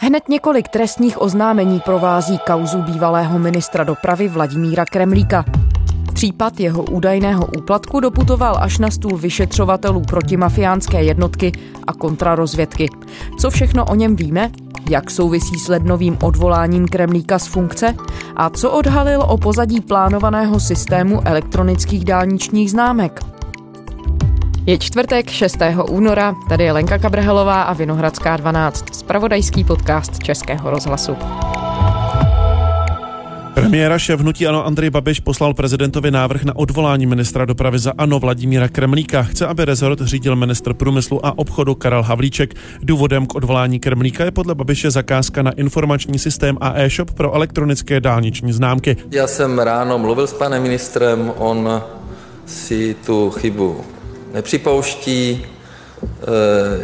Hned několik trestních oznámení provází kauzu bývalého ministra dopravy Vladimíra Kremlíka. Případ jeho údajného úplatku doputoval až na stůl vyšetřovatelů protimafiánské jednotky a kontrarozvědky. Co všechno o něm víme? Jak souvisí s lednovým odvoláním Kremlíka z funkce? A co odhalil o pozadí plánovaného systému elektronických dálničních známek? Je čtvrtek 6. února, tady je Lenka Kabrhelová a Vinohradská 12, spravodajský podcast Českého rozhlasu. Premiéra šéf hnutí Ano Andrej Babiš poslal prezidentovi návrh na odvolání ministra dopravy za Ano Vladimíra Kremlíka. Chce, aby rezort řídil ministr průmyslu a obchodu Karel Havlíček. Důvodem k odvolání Kremlíka je podle Babiše zakázka na informační systém a e-shop pro elektronické dálniční známky. Já jsem ráno mluvil s panem ministrem, on si tu chybu nepřipouští.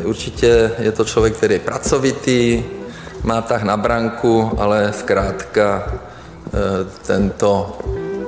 E, určitě je to člověk, který je pracovitý, má tah na branku, ale zkrátka e, tento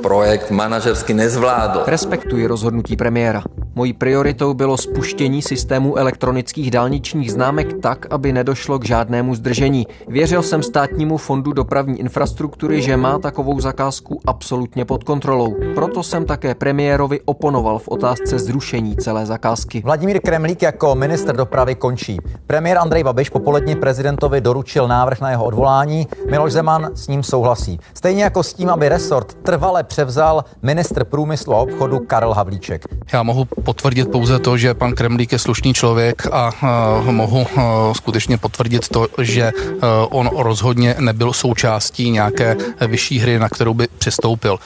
projekt manažersky nezvládl. Respektuji rozhodnutí premiéra. Mojí prioritou bylo spuštění systému elektronických dálničních známek tak, aby nedošlo k žádnému zdržení. Věřil jsem státnímu fondu dopravní infrastruktury, že má takovou zakázku absolutně pod kontrolou. Proto jsem také premiérovi oponoval v otázce zrušení celé zakázky. Vladimír Kremlík jako minister dopravy končí. Premiér Andrej Babiš popoledně prezidentovi doručil návrh na jeho odvolání. Miloš Zeman s ním souhlasí. Stejně jako s tím, aby resort trvale převzal ministr průmyslu a obchodu Karel Havlíček. Já mohu potvrdit pouze to, že pan Kremlík je slušný člověk a mohu skutečně potvrdit to, že on rozhodně nebyl součástí nějaké vyšší hry, na kterou by přistoupil.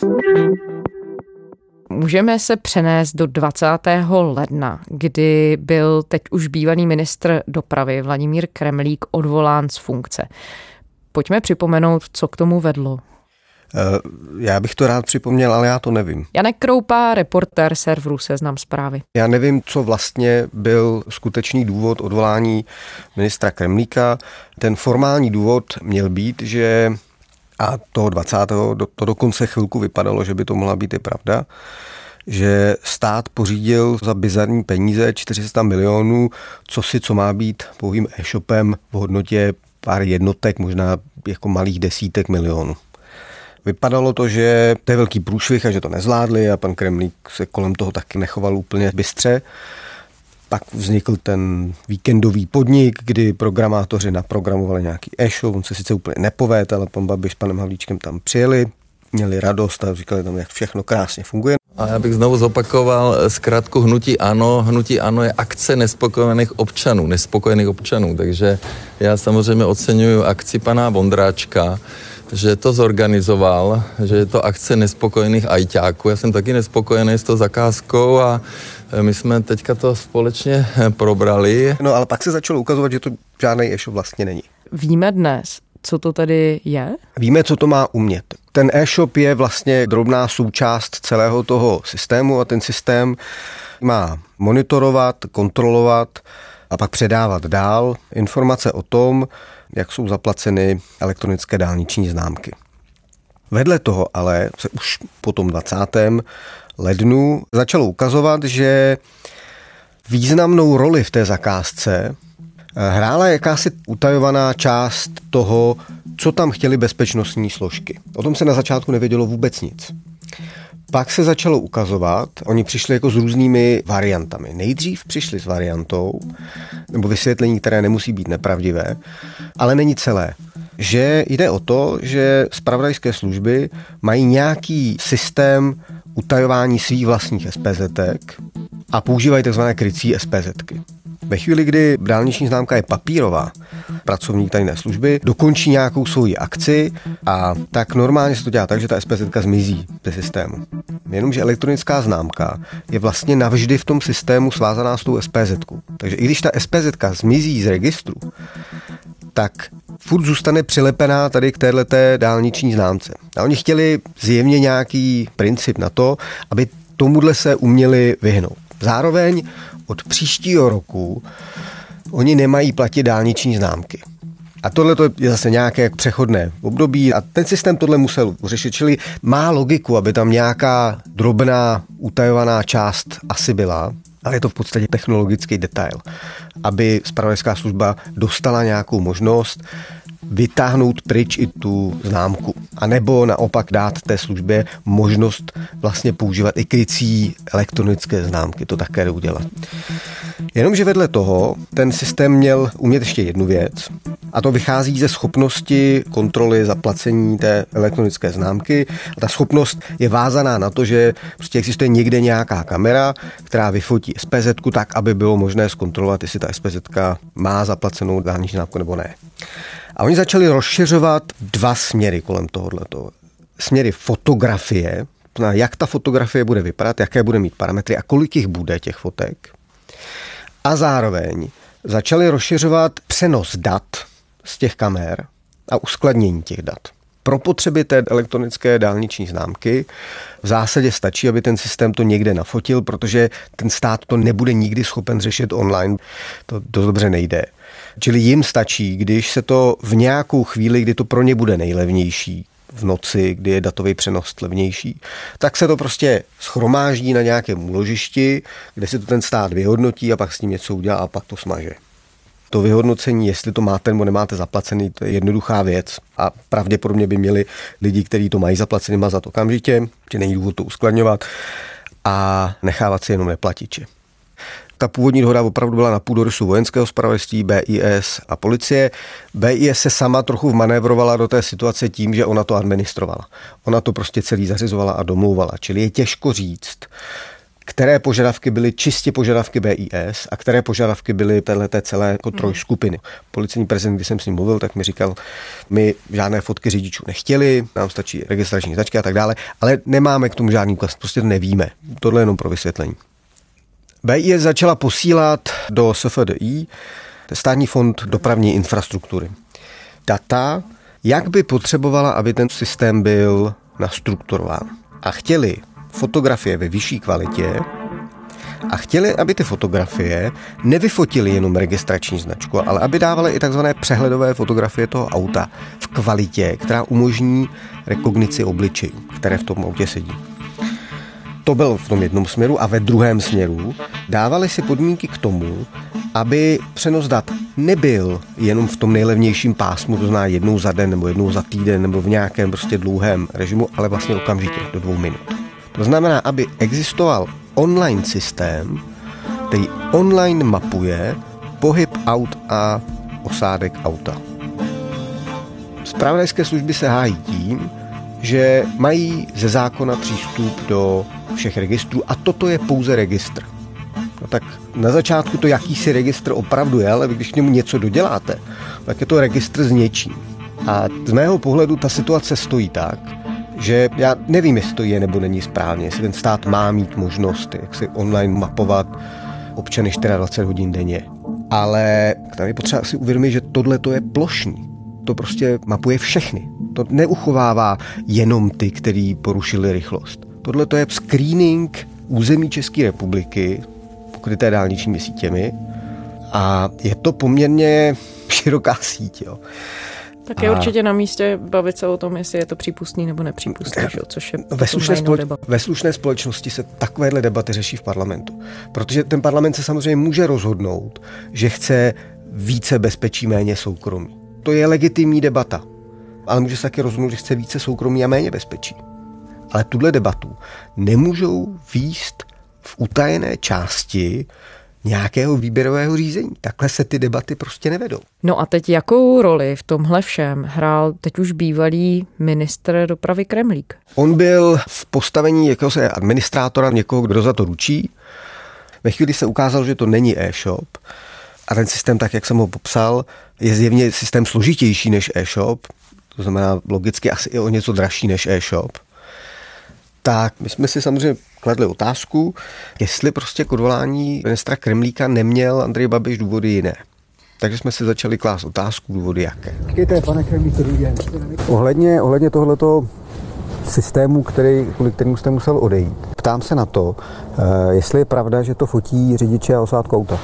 Můžeme se přenést do 20. ledna, kdy byl teď už bývalý ministr dopravy Vladimír Kremlík odvolán z funkce. Pojďme připomenout, co k tomu vedlo. Eh, já bych to rád připomněl, ale já to nevím. Janek Kroupa, reportér serveru Seznam zprávy. Já nevím, co vlastně byl skutečný důvod odvolání ministra Kremlíka. Ten formální důvod měl být, že a toho 20. to dokonce chvilku vypadalo, že by to mohla být i pravda, že stát pořídil za bizarní peníze 400 milionů, co si, co má být pouhým e-shopem v hodnotě pár jednotek, možná jako malých desítek milionů. Vypadalo to, že to je velký průšvih a že to nezvládli a pan Kremlík se kolem toho taky nechoval úplně bystře. Pak vznikl ten víkendový podnik, kdy programátoři naprogramovali nějaký e-shop, on se sice úplně nepovedl, ale pan Babiš s panem Havlíčkem tam přijeli, měli radost a říkali tam, jak všechno krásně funguje. A já bych znovu zopakoval zkrátku Hnutí Ano. Hnutí Ano je akce nespokojených občanů, nespokojených občanů, takže já samozřejmě oceňuji akci pana Vondráčka, že to zorganizoval, že je to akce nespokojených ajťáků. Já jsem taky nespokojený s tou zakázkou a e, my jsme teďka to společně e, probrali. No ale pak se začalo ukazovat, že to žádný e-shop vlastně není. Víme dnes, co to tady je? Víme, co to má umět. Ten e-shop je vlastně drobná součást celého toho systému a ten systém má monitorovat, kontrolovat a pak předávat dál informace o tom, jak jsou zaplaceny elektronické dálniční známky. Vedle toho ale se už po tom 20. lednu začalo ukazovat, že významnou roli v té zakázce eh, hrála jakási utajovaná část toho, co tam chtěli bezpečnostní složky. O tom se na začátku nevědělo vůbec nic. Pak se začalo ukazovat, oni přišli jako s různými variantami. Nejdřív přišli s variantou, nebo vysvětlení, které nemusí být nepravdivé, ale není celé. Že jde o to, že spravodajské služby mají nějaký systém utajování svých vlastních SPZ a používají tzv. krycí SPZ. Ve chvíli, kdy dálniční známka je papírová, pracovník tajné služby dokončí nějakou svoji akci a tak normálně se to dělá tak, že ta SPZ zmizí ze systému. Jenomže elektronická známka je vlastně navždy v tom systému svázaná s tou SPZ. Takže i když ta SPZ zmizí z registru, tak furt zůstane přilepená tady k této dálniční známce. A oni chtěli zjevně nějaký princip na to, aby tomuhle se uměli vyhnout. Zároveň od příštího roku oni nemají platit dálniční známky. A tohle je zase nějaké přechodné období a ten systém tohle musel řešit, čili má logiku, aby tam nějaká drobná utajovaná část asi byla, ale je to v podstatě technologický detail, aby spravodajská služba dostala nějakou možnost vytáhnout pryč i tu známku. A nebo naopak dát té službě možnost vlastně používat i krycí elektronické známky. To také udělat. Jenomže vedle toho ten systém měl umět ještě jednu věc, a to vychází ze schopnosti kontroly zaplacení té elektronické známky. A ta schopnost je vázaná na to, že prostě existuje někde nějaká kamera, která vyfotí SPZ tak, aby bylo možné zkontrolovat, jestli ta SPZ má zaplacenou dálniční známku nebo ne. A oni začali rozšiřovat dva směry kolem tohoto. Směry fotografie, jak ta fotografie bude vypadat, jaké bude mít parametry a kolik jich bude těch fotek. A zároveň začali rozšiřovat přenos dat z těch kamer a uskladnění těch dat. Pro potřeby té elektronické dálniční známky v zásadě stačí, aby ten systém to někde nafotil, protože ten stát to nebude nikdy schopen řešit online. To dost dobře nejde. Čili jim stačí, když se to v nějakou chvíli, kdy to pro ně bude nejlevnější, v noci, kdy je datový přenos levnější, tak se to prostě schromáždí na nějakém úložišti, kde si to ten stát vyhodnotí a pak s ním něco udělá a pak to smaže. To vyhodnocení, jestli to máte nebo nemáte zaplacený, to je jednoduchá věc a pravděpodobně by měli lidi, kteří to mají zaplacený, mazat okamžitě, že není důvod to uskladňovat a nechávat si jenom neplatiče. Ta původní dohoda opravdu byla na půdorysu vojenského spravedlství, BIS a policie. BIS se sama trochu vmanévrovala do té situace tím, že ona to administrovala. Ona to prostě celý zařizovala a domlouvala. Čili je těžko říct, které požadavky byly čistě požadavky BIS a které požadavky byly této celé jako trojskupiny. Policejní prezident, když jsem s ním mluvil, tak mi říkal, my žádné fotky řidičů nechtěli, nám stačí registrační značky a tak dále, ale nemáme k tomu žádný úkaz, prostě to nevíme. Tohle je jenom pro vysvětlení. BIS začala posílat do SFDI, státní fond dopravní infrastruktury, data, jak by potřebovala, aby ten systém byl nastrukturován. A chtěli fotografie ve vyšší kvalitě a chtěli, aby ty fotografie nevyfotily jenom registrační značku, ale aby dávaly i takzvané přehledové fotografie toho auta v kvalitě, která umožní rekognici obličejů, které v tom autě sedí. To byl v tom jednom směru a ve druhém směru dávali si podmínky k tomu, aby přenos dat nebyl jenom v tom nejlevnějším pásmu, to znamená jednou za den nebo jednou za týden nebo v nějakém prostě dlouhém režimu, ale vlastně okamžitě do dvou minut. To znamená, aby existoval online systém, který online mapuje pohyb aut a osádek auta. Spravodajské služby se hájí tím, že mají ze zákona přístup do všech registrů a toto je pouze registr. No tak na začátku to jakýsi registr opravdu je, ale když k němu něco doděláte, tak je to registr s něčím. A z mého pohledu ta situace stojí tak, že já nevím, jestli to je nebo není správně, jestli ten stát má mít možnost, jak si online mapovat občany 24 hodin denně. Ale tam je potřeba si uvědomit, že tohle to je plošní. To prostě mapuje všechny. To neuchovává jenom ty, kteří porušili rychlost. Tohle to je screening území České republiky, pokryté dálničními sítěmi. A je to poměrně široká síť. Jo. Tak je a... určitě na místě bavit se o tom, jestli je to přípustný nebo nepřípustný, že? což je ve slušné, společ... ve slušné společnosti se takovéhle debaty řeší v parlamentu. Protože ten parlament se samozřejmě může rozhodnout, že chce více bezpečí, méně soukromí. To je legitimní debata. Ale může se taky rozhodnout, že chce více soukromí a méně bezpečí. Ale tuhle debatu nemůžou výst v utajené části nějakého výběrového řízení. Takhle se ty debaty prostě nevedou. No a teď jakou roli v tomhle všem hrál teď už bývalý ministr dopravy Kremlík? On byl v postavení jakéhosi administrátora, někoho, kdo za to ručí. Ve chvíli se ukázalo, že to není e-shop a ten systém, tak jak jsem ho popsal, je zjevně systém složitější než e-shop, to znamená logicky asi i o něco dražší než e-shop tak my jsme si samozřejmě kladli otázku, jestli prostě k odvolání ministra Kremlíka neměl Andrej Babiš důvody jiné. Takže jsme si začali klást otázku, důvody jaké. Říkejte, pane Kremlíku, ohledně, ohledně tohleto systému, který, kvůli kterému jste musel odejít. Ptám se na to, eh, jestli je pravda, že to fotí řidiče a osádku auta.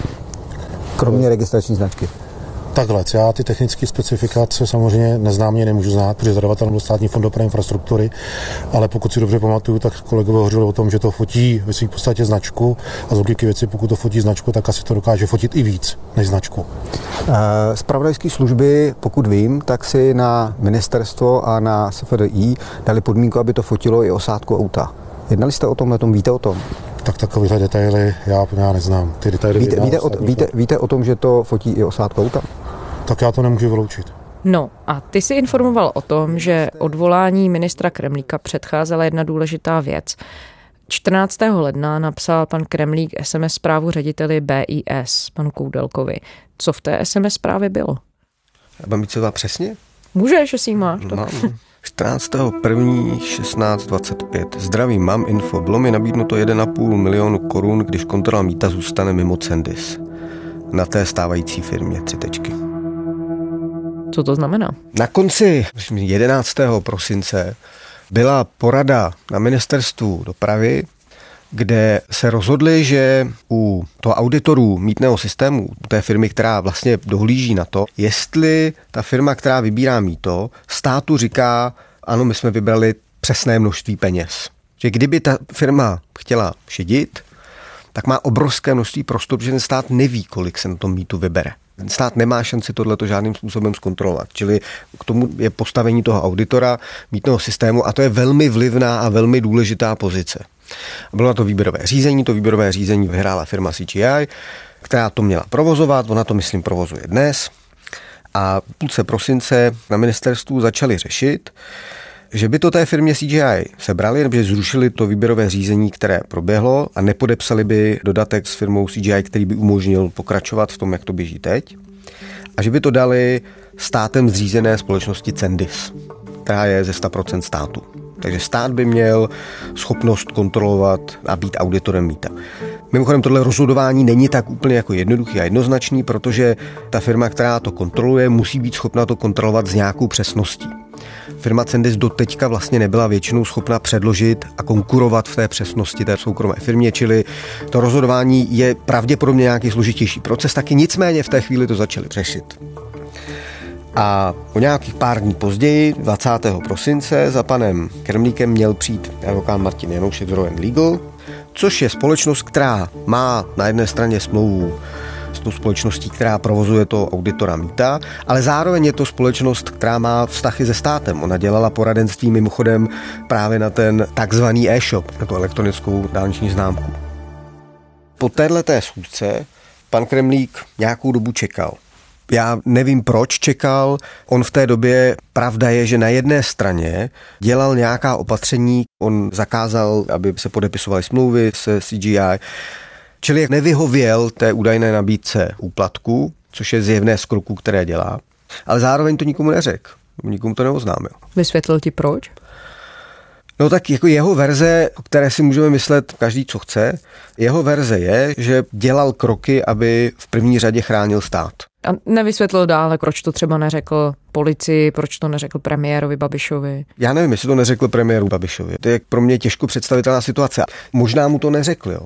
Kromě registrační značky. Takhle, já ty technické specifikace samozřejmě neznám, mě nemůžu znát, protože zadavatel byl státní fond dopravy infrastruktury, ale pokud si dobře pamatuju, tak kolegové hovořili o tom, že to fotí ve svým podstatě značku a z logiky věci, pokud to fotí značku, tak asi to dokáže fotit i víc než značku. Spravodajské eh, služby, pokud vím, tak si na ministerstvo a na SFDI dali podmínku, aby to fotilo i osádku auta. Jednali jste o tom, tom víte o tom? Tak takovéhle detaily já, já neznám. Ty detaily víte, víte, o, víte, víte o tom, že to fotí i osádku auta? Tak já to nemůžu vyloučit. No a ty si informoval o tom, že odvolání ministra Kremlíka předcházela jedna důležitá věc. 14. ledna napsal pan Kremlík SMS zprávu řediteli BIS, panu Koudelkovi. Co v té SMS zprávě bylo? Mám být co přesně? Můžeš, že si máš. Mám. 14.1.16.25. Zdravím, mám info. Bylo mi nabídnuto 1,5 milionu korun, když kontrola mýta zůstane mimo Cendis. Na té stávající firmě. Tři tečky. Co to znamená? Na konci 11. prosince byla porada na ministerstvu dopravy, kde se rozhodli, že u toho auditorů mítného systému, té firmy, která vlastně dohlíží na to, jestli ta firma, která vybírá mýto, státu říká, ano, my jsme vybrali přesné množství peněz. Že kdyby ta firma chtěla šedit, tak má obrovské množství prostoru, protože ten stát neví, kolik se na tom mýtu vybere. Stát nemá šanci tohleto žádným způsobem zkontrolovat. Čili k tomu je postavení toho auditora mítného systému a to je velmi vlivná a velmi důležitá pozice. Bylo na to výběrové řízení, to výběrové řízení vyhrála firma CGI, která to měla provozovat, ona to myslím provozuje dnes. A půlce prosince na ministerstvu začali řešit, že by to té firmě CGI sebrali, nebo že zrušili to výběrové řízení, které proběhlo a nepodepsali by dodatek s firmou CGI, který by umožnil pokračovat v tom, jak to běží teď. A že by to dali státem zřízené společnosti Cendis, která je ze 100% státu. Takže stát by měl schopnost kontrolovat a být auditorem mýta. Mimochodem, tohle rozhodování není tak úplně jako jednoduchý a jednoznačný, protože ta firma, která to kontroluje, musí být schopna to kontrolovat s nějakou přesností. Firma Cendis do teďka vlastně nebyla většinou schopna předložit a konkurovat v té přesnosti té soukromé firmě, čili to rozhodování je pravděpodobně nějaký složitější proces, taky nicméně v té chvíli to začali řešit. A o nějakých pár dní později, 20. prosince, za panem Kremlíkem měl přijít advokát Martin Janoušek z Rowan Legal, což je společnost, která má na jedné straně smlouvu s tou společností, která provozuje to auditora mýta, ale zároveň je to společnost, která má vztahy se státem. Ona dělala poradenství mimochodem právě na ten takzvaný e-shop, na tu elektronickou dálniční známku. Po této schůzce pan Kremlík nějakou dobu čekal. Já nevím, proč čekal. On v té době, pravda je, že na jedné straně dělal nějaká opatření, on zakázal, aby se podepisovaly smlouvy se CGI, čili nevyhověl té údajné nabídce úplatku, což je zjevné z kroků, které dělá, ale zároveň to nikomu neřekl, nikomu to neoznámil. Vysvětlil ti proč? No tak jako jeho verze, o které si můžeme myslet každý, co chce, jeho verze je, že dělal kroky, aby v první řadě chránil stát. A nevysvětlil dále, proč to třeba neřekl policii, proč to neřekl premiérovi Babišovi. Já nevím, jestli to neřekl premiéru Babišovi. To je pro mě těžko představitelná situace. Možná mu to neřekl. Jo.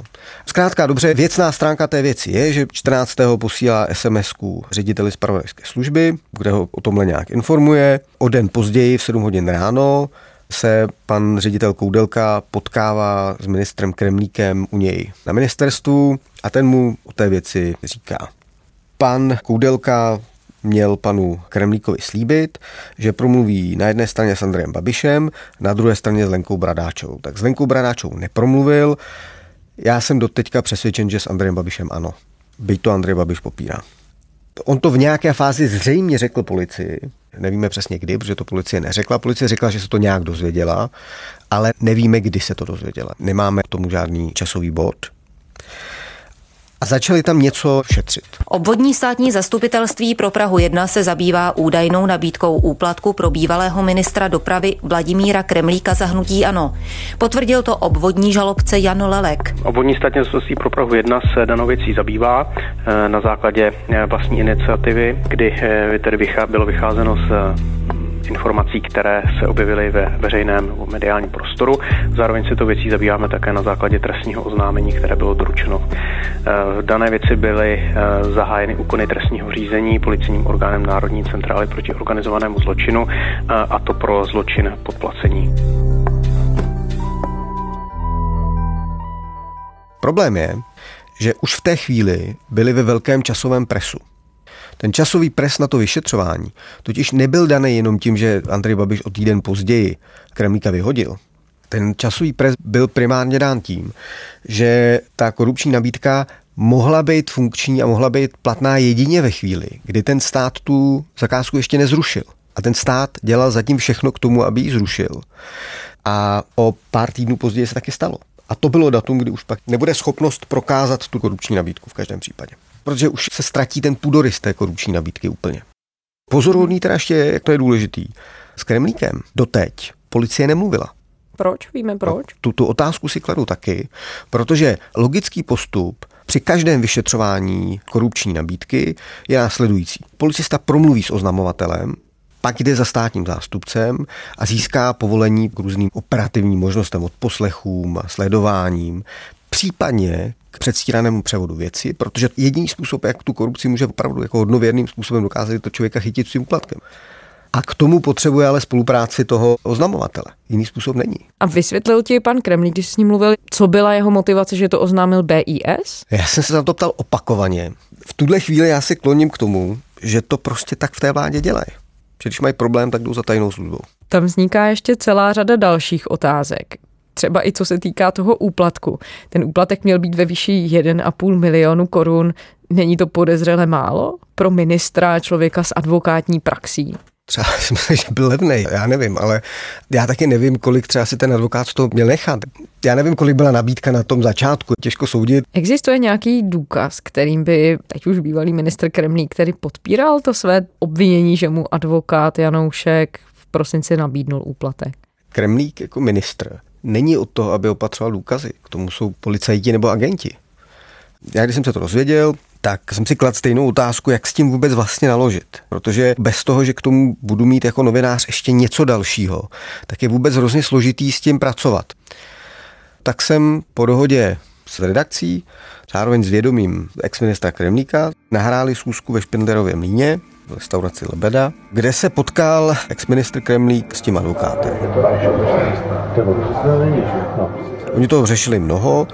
Zkrátka dobře, věcná stránka té věci je, že 14. posílá sms řediteli zpravodajské služby, kde ho o tomhle nějak informuje. O den později v 7 hodin ráno se pan ředitel Koudelka potkává s ministrem Kremlíkem u něj na ministerstvu a ten mu o té věci říká. Pan Koudelka měl panu Kremlíkovi slíbit, že promluví na jedné straně s Andrejem Babišem, na druhé straně s Lenkou Bradáčovou. Tak s Lenkou Bradáčovou nepromluvil. Já jsem doteďka přesvědčen, že s Andrejem Babišem ano. Byť to Andrej Babiš popírá. On to v nějaké fázi zřejmě řekl policii, nevíme přesně kdy, protože to policie neřekla. Policie řekla, že se to nějak dozvěděla, ale nevíme, kdy se to dozvěděla. Nemáme k tomu žádný časový bod a začali tam něco šetřit. Obvodní státní zastupitelství pro Prahu 1 se zabývá údajnou nabídkou úplatku pro bývalého ministra dopravy Vladimíra Kremlíka za hnutí ANO. Potvrdil to obvodní žalobce Jan Lelek. Obvodní státní zastupitelství pro Prahu 1 se danou věcí zabývá eh, na základě eh, vlastní iniciativy, kdy eh, tedy bylo vycházeno z informací, které se objevily ve veřejném mediálním prostoru. Zároveň se to věcí zabýváme také na základě trestního oznámení, které bylo doručeno. V dané věci byly zahájeny úkony trestního řízení policijním orgánem Národní centrály proti organizovanému zločinu a to pro zločin podplacení. Problém je, že už v té chvíli byli ve velkém časovém presu. Ten časový pres na to vyšetřování totiž nebyl daný jenom tím, že Andrej Babiš o týden později Kremlíka vyhodil. Ten časový pres byl primárně dán tím, že ta korupční nabídka mohla být funkční a mohla být platná jedině ve chvíli, kdy ten stát tu zakázku ještě nezrušil. A ten stát dělal zatím všechno k tomu, aby ji zrušil. A o pár týdnů později se taky stalo. A to bylo datum, kdy už pak nebude schopnost prokázat tu korupční nabídku v každém případě. Protože už se ztratí ten půdorys té korupční nabídky úplně. Pozoruhodný teda ještě, jak to je důležitý. S Kremlíkem doteď policie nemluvila. Proč? Víme proč? No, tu, tu otázku si kladu taky, protože logický postup při každém vyšetřování korupční nabídky je následující. Policista promluví s oznamovatelem, pak jde za státním zástupcem a získá povolení k různým operativním možnostem, od poslechům, sledováním, případně k předstíranému převodu věci, protože jediný způsob, jak tu korupci může opravdu jako hodnověrným způsobem dokázat, je to člověka chytit s tím úplatkem. A k tomu potřebuje ale spolupráci toho oznamovatele. Jiný způsob není. A vysvětlil ti pan Kremlík, když s ním mluvil, co byla jeho motivace, že to oznámil BIS? Já jsem se na to ptal opakovaně. V tuhle chvíli já se kloním k tomu, že to prostě tak v té vládě dělají že když mají problém, tak jdou za tajnou službou. Tam vzniká ještě celá řada dalších otázek. Třeba i co se týká toho úplatku. Ten úplatek měl být ve výši 1,5 milionu korun. Není to podezřele málo pro ministra, člověka s advokátní praxí? třeba myslím, že byl levný, já nevím, ale já taky nevím, kolik třeba si ten advokát to měl nechat. Já nevím, kolik byla nabídka na tom začátku, těžko soudit. Existuje nějaký důkaz, kterým by teď už bývalý ministr Kremlík, který podpíral to své obvinění, že mu advokát Janoušek v prosinci nabídnul úplatek? Kremlík jako ministr není od toho, aby opatřoval důkazy. K tomu jsou policajti nebo agenti. Já když jsem se to dozvěděl, tak jsem si kladl stejnou otázku, jak s tím vůbec vlastně naložit. Protože bez toho, že k tomu budu mít jako novinář ještě něco dalšího, tak je vůbec hrozně složitý s tím pracovat. Tak jsem po dohodě s redakcí, zároveň s vědomím ex-ministra Kremlíka, nahráli schůzku ve Špindlerově mlíně, v restauraci Lebeda, kde se potkal ex-ministr Kremlík s tím advokátem. Oni toho řešili mnoho,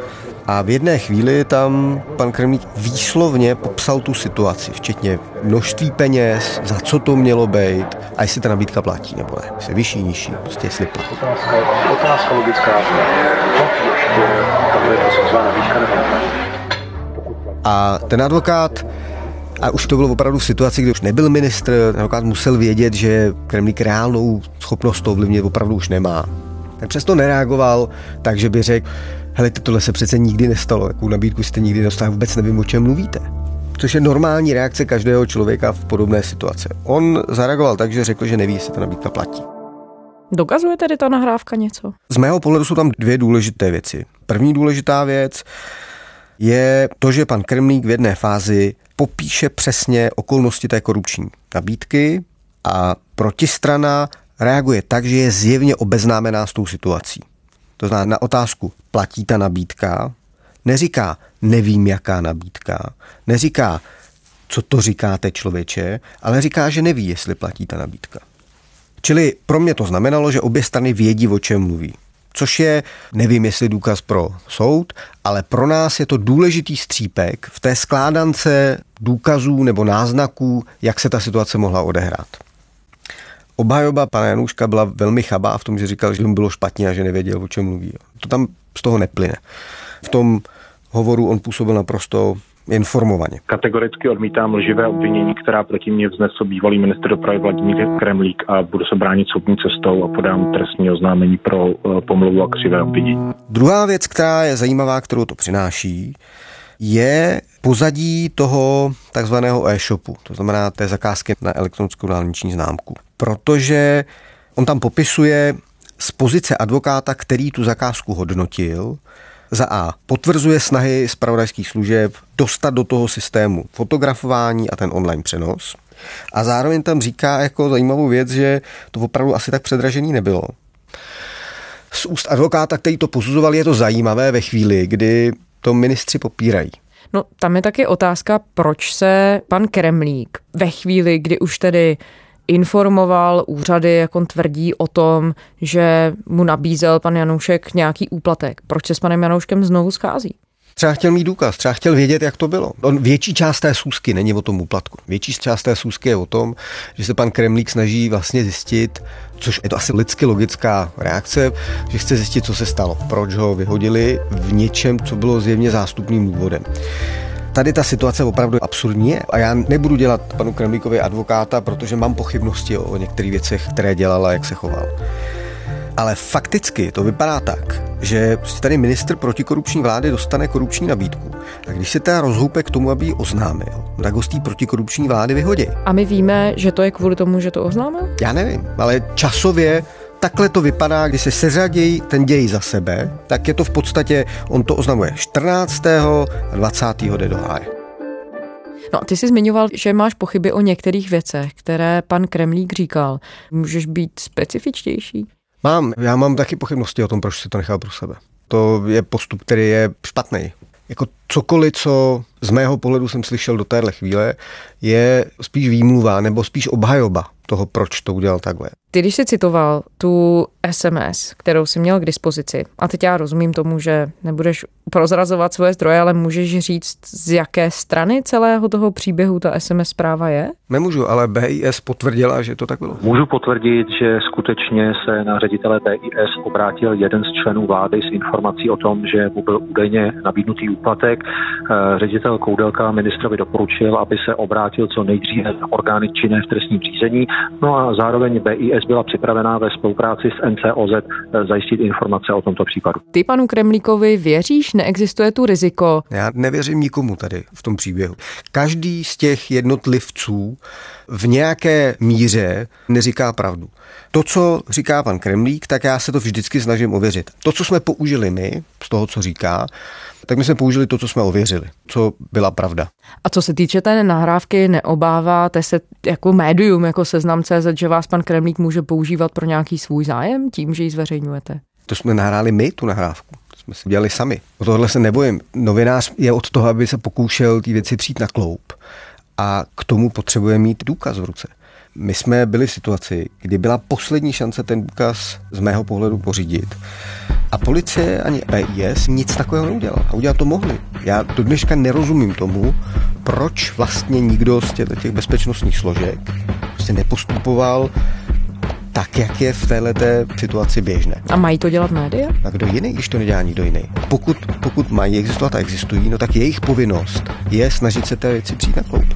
a v jedné chvíli tam pan Kremlík výslovně popsal tu situaci, včetně množství peněz, za co to mělo být a jestli ta nabídka platí nebo ne. Jestli vyšší, nižší, prostě jestli platí. Otázka, otázka logická. A ten advokát a už to bylo opravdu v situaci, kdy už nebyl ministr, advokát musel vědět, že Kremlík reálnou schopnost to ovlivnit opravdu už nemá. Tak přesto nereagoval, takže by řekl, hele, tohle se přece nikdy nestalo, jakou nabídku jste nikdy dostali, vůbec nevím, o čem mluvíte. Což je normální reakce každého člověka v podobné situaci. On zareagoval tak, že řekl, že neví, jestli ta nabídka platí. Dokazuje tedy ta nahrávka něco? Z mého pohledu jsou tam dvě důležité věci. První důležitá věc je to, že pan Krmlík v jedné fázi popíše přesně okolnosti té korupční nabídky a protistrana reaguje tak, že je zjevně obeznámená s tou situací. To znamená na otázku, platí ta nabídka, neříká, nevím, jaká nabídka, neříká, co to říkáte člověče, ale říká, že neví, jestli platí ta nabídka. Čili pro mě to znamenalo, že obě strany vědí, o čem mluví. Což je, nevím, jestli důkaz pro soud, ale pro nás je to důležitý střípek v té skládance důkazů nebo náznaků, jak se ta situace mohla odehrát. Obhajoba pana Januška byla velmi chabá v tom, že říkal, že mu bylo špatně a že nevěděl, o čem mluví. To tam z toho neplyne. V tom hovoru on působil naprosto informovaně. Kategoricky odmítám lživé obvinění, která proti mě vznesl bývalý minister dopravy Vladimír Kremlík a budu se bránit soudní cestou a podám trestní oznámení pro eh, pomluvu a křivé obvinění. Druhá věc, která je zajímavá, kterou to přináší, je pozadí toho takzvaného e-shopu, to znamená té zakázky na elektronickou dálniční známku. Protože on tam popisuje z pozice advokáta, který tu zakázku hodnotil, za A potvrzuje snahy zpravodajských služeb dostat do toho systému fotografování a ten online přenos. A zároveň tam říká jako zajímavou věc, že to opravdu asi tak předražený nebylo. Z úst advokáta, který to posuzoval, je to zajímavé ve chvíli, kdy to ministři popírají. No tam je taky otázka, proč se pan Kremlík ve chvíli, kdy už tedy informoval úřady, jak on tvrdí o tom, že mu nabízel pan Janoušek nějaký úplatek. Proč se s panem Janouškem znovu schází? Třeba chtěl mít důkaz, třeba chtěl vědět, jak to bylo. On, větší část té sůzky není o tom úplatku. Větší část té sůzky je o tom, že se pan Kremlík snaží vlastně zjistit, což je to asi lidsky logická reakce, že chce zjistit, co se stalo, proč ho vyhodili v něčem, co bylo zjevně zástupným důvodem tady ta situace opravdu absurdní je. A já nebudu dělat panu Kremlíkovi advokáta, protože mám pochybnosti o některých věcech, které dělal a jak se choval. Ale fakticky to vypadá tak, že tady minister protikorupční vlády dostane korupční nabídku. A když se teda rozhoupe k tomu, aby ji oznámil, tak ho z té protikorupční vlády vyhodí. A my víme, že to je kvůli tomu, že to oznámil? Já nevím, ale časově takhle to vypadá, když se seřadějí ten děj za sebe, tak je to v podstatě, on to oznamuje 14. a 20. jde do háje. No, ty jsi zmiňoval, že máš pochyby o některých věcech, které pan Kremlík říkal. Můžeš být specifičtější? Mám, já mám taky pochybnosti o tom, proč si to nechal pro sebe. To je postup, který je špatný. Jako cokoliv, co z mého pohledu jsem slyšel do téhle chvíle, je spíš výmluva nebo spíš obhajoba toho, proč to udělal takhle. Ty, když jsi citoval tu SMS, kterou jsi měl k dispozici, a teď já rozumím tomu, že nebudeš prozrazovat svoje zdroje, ale můžeš říct, z jaké strany celého toho příběhu ta SMS zpráva je? Nemůžu, ale BIS potvrdila, že to tak bylo. Můžu potvrdit, že skutečně se na ředitele BIS obrátil jeden z členů vlády s informací o tom, že mu byl údajně nabídnutý úplatek. Eh, ředitel Koudelka ministrovi doporučil, aby se obrátil co nejdříve na orgány činné v trestním řízení. No a zároveň BIS byla připravená ve spolupráci s NCOZ eh, zajistit informace o tomto případu. Ty panu Kremlíkovi věříš? Neexistuje tu riziko? Já nevěřím nikomu tady v tom příběhu. Každý z těch jednotlivců v nějaké míře neříká pravdu. To, co říká pan Kremlík, tak já se to vždycky snažím ověřit. To, co jsme použili my, z toho, co říká, tak my jsme použili to, co jsme ověřili, co byla pravda. A co se týče té nahrávky, neobáváte se jako médium, jako seznam CZ, že vás pan Kremlík může používat pro nějaký svůj zájem tím, že ji zveřejňujete? To jsme nahráli my, tu nahrávku. To jsme si dělali sami. O tohle se nebojím. Novinář je od toho, aby se pokoušel ty věci přijít na kloup. A k tomu potřebuje mít důkaz v ruce. My jsme byli v situaci, kdy byla poslední šance ten důkaz z mého pohledu pořídit. A policie ani BIS nic takového neudělal. A udělat to mohli. Já do dneška nerozumím tomu, proč vlastně nikdo z těch bezpečnostních složek prostě nepostupoval tak, jak je v této situaci běžné. A mají to dělat média? A kdo jiný, když to nedělá nikdo jiný? Pokud, pokud mají existovat a existují, no tak jejich povinnost je snažit se té věci přijít na kloup.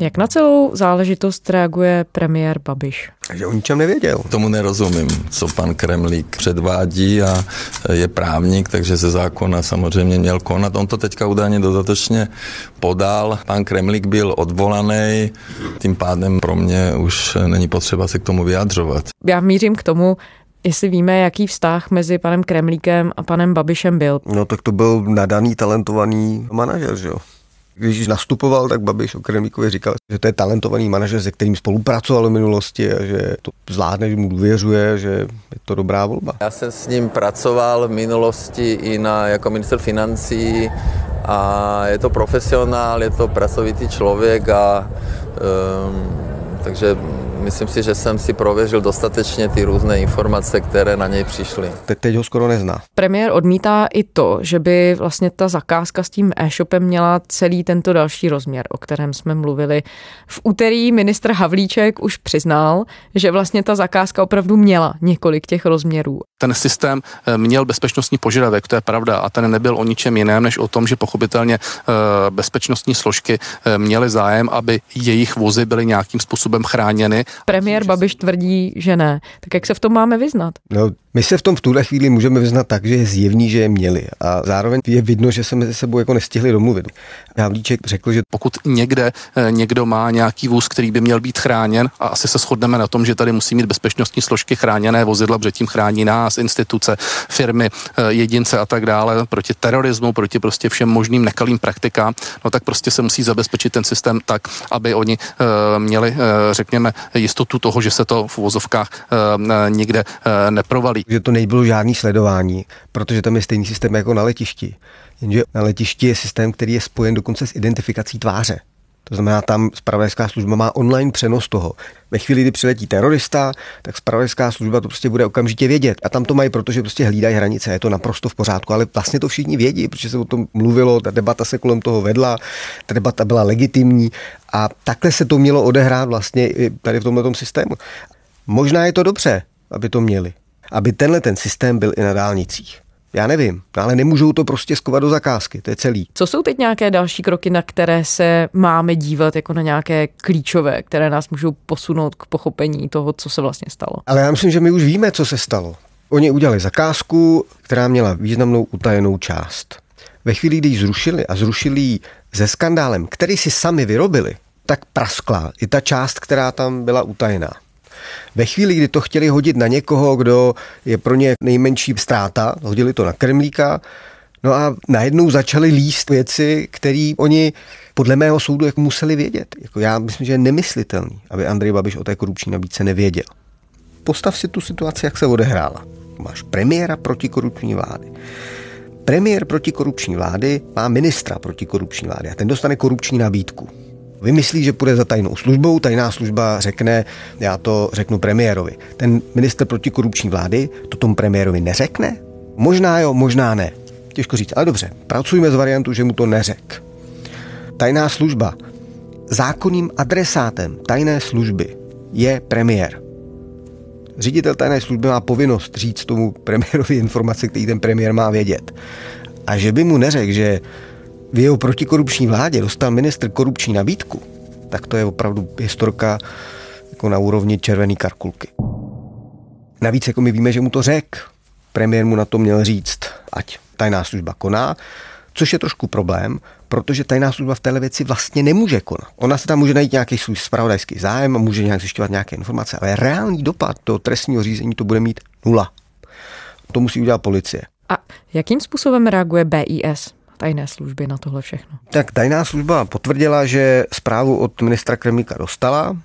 Jak na celou záležitost reaguje premiér Babiš? Takže o ničem nevěděl. Tomu nerozumím, co pan Kremlík předvádí a je právník, takže ze zákona samozřejmě měl konat. On to teďka údajně dodatečně podal. Pan Kremlík byl odvolaný, tím pádem pro mě už není potřeba se k tomu vyjadřovat. Já mířím k tomu, Jestli víme, jaký vztah mezi panem Kremlíkem a panem Babišem byl. No tak to byl nadaný, talentovaný manažer, že jo? Když nastupoval, tak Babiš o Kremlíkovi říkal, že to je talentovaný manažer, se kterým spolupracoval v minulosti a že to zvládne, že mu důvěřuje, že je to dobrá volba. Já jsem s ním pracoval v minulosti i na, jako minister financí a je to profesionál, je to pracovitý člověk a um, takže myslím si, že jsem si prověřil dostatečně ty různé informace, které na něj přišly. Te- teď ho skoro nezná. Premiér odmítá i to, že by vlastně ta zakázka s tím e-shopem měla celý tento další rozměr, o kterém jsme mluvili. V úterý ministr Havlíček už přiznal, že vlastně ta zakázka opravdu měla několik těch rozměrů. Ten systém eh, měl bezpečnostní požadavek, to je pravda, a ten nebyl o ničem jiném, než o tom, že pochopitelně eh, bezpečnostní složky eh, měly zájem, aby jejich vozy byly nějakým způsobem chráněny Premiér Babiš tvrdí, že ne. Tak jak se v tom máme vyznat? No, My se v tom v tuhle chvíli můžeme vyznat tak, že je zjevný, že je měli a zároveň je vidno, že se mezi sebou jako nestihli domluvit. Havlíček řekl, že pokud někde eh, někdo má nějaký vůz, který by měl být chráněn a asi se shodneme na tom, že tady musí mít bezpečnostní složky chráněné vozidla, protože tím chrání nás, instituce, firmy, eh, jedince a tak dále proti terorismu, proti prostě všem možným nekalým praktikám, no tak prostě se musí zabezpečit ten systém tak, aby oni eh, měli, řekněme, jistotu toho, že se to v vozovkách nikde neprovalí. Že to nebylo žádný sledování, protože tam je stejný systém jako na letišti. Jenže na letišti je systém, který je spojen dokonce s identifikací tváře. To znamená, tam spravodajská služba má online přenos toho. Ve chvíli, kdy přiletí terorista, tak spravodajská služba to prostě bude okamžitě vědět. A tam to mají, protože prostě hlídají hranice, je to naprosto v pořádku, ale vlastně to všichni vědí, protože se o tom mluvilo, ta debata se kolem toho vedla, ta debata byla legitimní a takhle se to mělo odehrát vlastně i tady v tomto systému. Možná je to dobře, aby to měli, aby tenhle ten systém byl i na dálnicích. Já nevím, ale nemůžou to prostě skovat do zakázky, to je celý. Co jsou teď nějaké další kroky, na které se máme dívat jako na nějaké klíčové, které nás můžou posunout k pochopení toho, co se vlastně stalo? Ale já myslím, že my už víme, co se stalo. Oni udělali zakázku, která měla významnou utajenou část. Ve chvíli, kdy ji zrušili a zrušili ji se skandálem, který si sami vyrobili, tak praskla i ta část, která tam byla utajená. Ve chvíli, kdy to chtěli hodit na někoho, kdo je pro ně nejmenší ztráta, hodili to na Kremlíka, no a najednou začali líst věci, které oni podle mého soudu jako museli vědět. Jako já myslím, že je nemyslitelný, aby Andrej Babiš o té korupční nabídce nevěděl. Postav si tu situaci, jak se odehrála. Máš premiéra protikorupční vlády. Premiér protikorupční vlády má ministra protikorupční vlády a ten dostane korupční nabídku. Vymyslí, že půjde za tajnou službou, tajná služba řekne, já to řeknu premiérovi. Ten minister protikorupční vlády to tomu premiérovi neřekne? Možná jo, možná ne. Těžko říct, ale dobře, pracujeme z variantu, že mu to neřek. Tajná služba. Zákonným adresátem tajné služby je premiér. Ředitel tajné služby má povinnost říct tomu premiérovi informace, který ten premiér má vědět. A že by mu neřekl, že v jeho protikorupční vládě dostal ministr korupční nabídku, tak to je opravdu historka jako na úrovni červený karkulky. Navíc jako my víme, že mu to řek. Premiér mu na to měl říct, ať tajná služba koná, což je trošku problém, protože tajná služba v téhle věci vlastně nemůže konat. Ona se tam může najít nějaký svůj spravodajský zájem a může nějak zjišťovat nějaké informace, ale reálný dopad do trestního řízení to bude mít nula. To musí udělat policie. A jakým způsobem reaguje BIS? Tajné služby na tohle všechno? Tak tajná služba potvrdila, že zprávu od ministra Kremlíka dostala.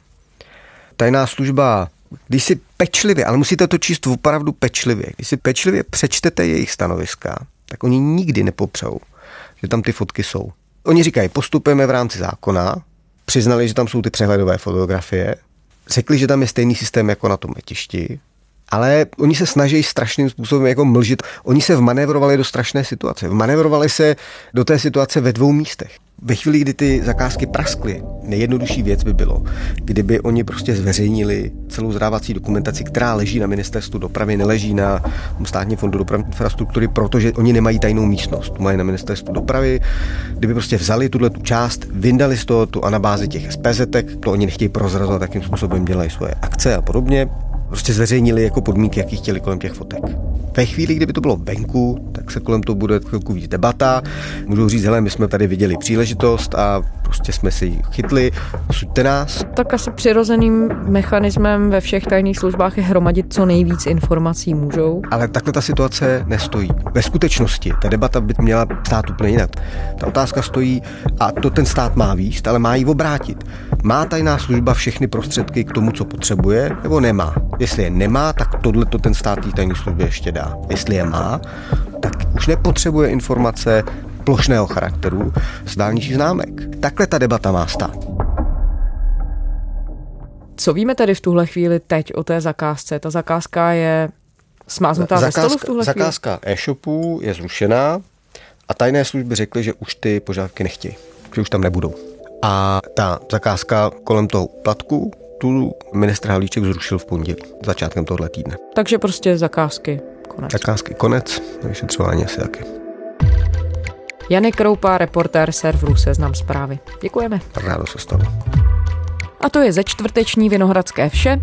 Tajná služba když si pečlivě, ale musíte to číst opravdu pečlivě, když si pečlivě přečtete jejich stanoviska, tak oni nikdy nepopřou, že tam ty fotky jsou. Oni říkají, postupujeme v rámci zákona, přiznali, že tam jsou ty přehledové fotografie, řekli, že tam je stejný systém jako na tom letišti, ale oni se snaží strašným způsobem jako mlžit. Oni se vmanevrovali do strašné situace. Vmanevrovali se do té situace ve dvou místech. Ve chvíli, kdy ty zakázky praskly, nejjednodušší věc by bylo, kdyby oni prostě zveřejnili celou zdávací dokumentaci, která leží na ministerstvu dopravy, neleží na státní fondu dopravní infrastruktury, protože oni nemají tajnou místnost, mají na ministerstvu dopravy. Kdyby prostě vzali tuhle tu část, vyndali z toho tu anabázi těch SPZ, to oni nechtějí prozrazovat, jakým způsobem dělají svoje akce a podobně, prostě zveřejnili jako podmínky, jaký chtěli kolem těch fotek. Ve chvíli, kdyby to bylo venku, tak se kolem toho bude chvilku víc debata. Můžou říct, hele, my jsme tady viděli příležitost a prostě jsme si ji chytli, suďte nás. Tak asi přirozeným mechanismem ve všech tajných službách je hromadit co nejvíc informací můžou. Ale takhle ta situace nestojí. Ve skutečnosti ta debata by měla stát úplně jinak. Ta otázka stojí, a to ten stát má výst, ale má ji obrátit. Má tajná služba všechny prostředky k tomu, co potřebuje, nebo nemá? Jestli je nemá, tak tohle to ten stát té tajné službě ještě dá. Jestli je má, tak už nepotřebuje informace plošného charakteru z dálničních známek. Takhle ta debata má stát. Co víme tedy v tuhle chvíli teď o té zakázce? Ta zakázka je smáznutá zakázka, ze stolu v tuhle Zakázka e-shopů je zrušená a tajné služby řekly, že už ty požadavky nechtějí, že už tam nebudou. A ta zakázka kolem toho platku, tu ministr Havlíček zrušil v pondělí, začátkem tohle týdne. Takže prostě zakázky konec. Zakázky konec, vyšetřování asi taky. Janek Kroupa, reportér serveru Seznam zprávy. Děkujeme. Rádo se stalo. A to je ze čtvrteční Vinohradské vše.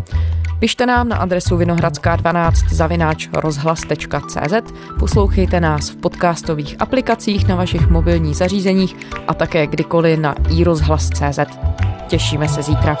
Pište nám na adresu vinohradská12 zavináč rozhlas.cz, poslouchejte nás v podcastových aplikacích na vašich mobilních zařízeních a také kdykoliv na iRozhlas.cz. Těšíme se zítra.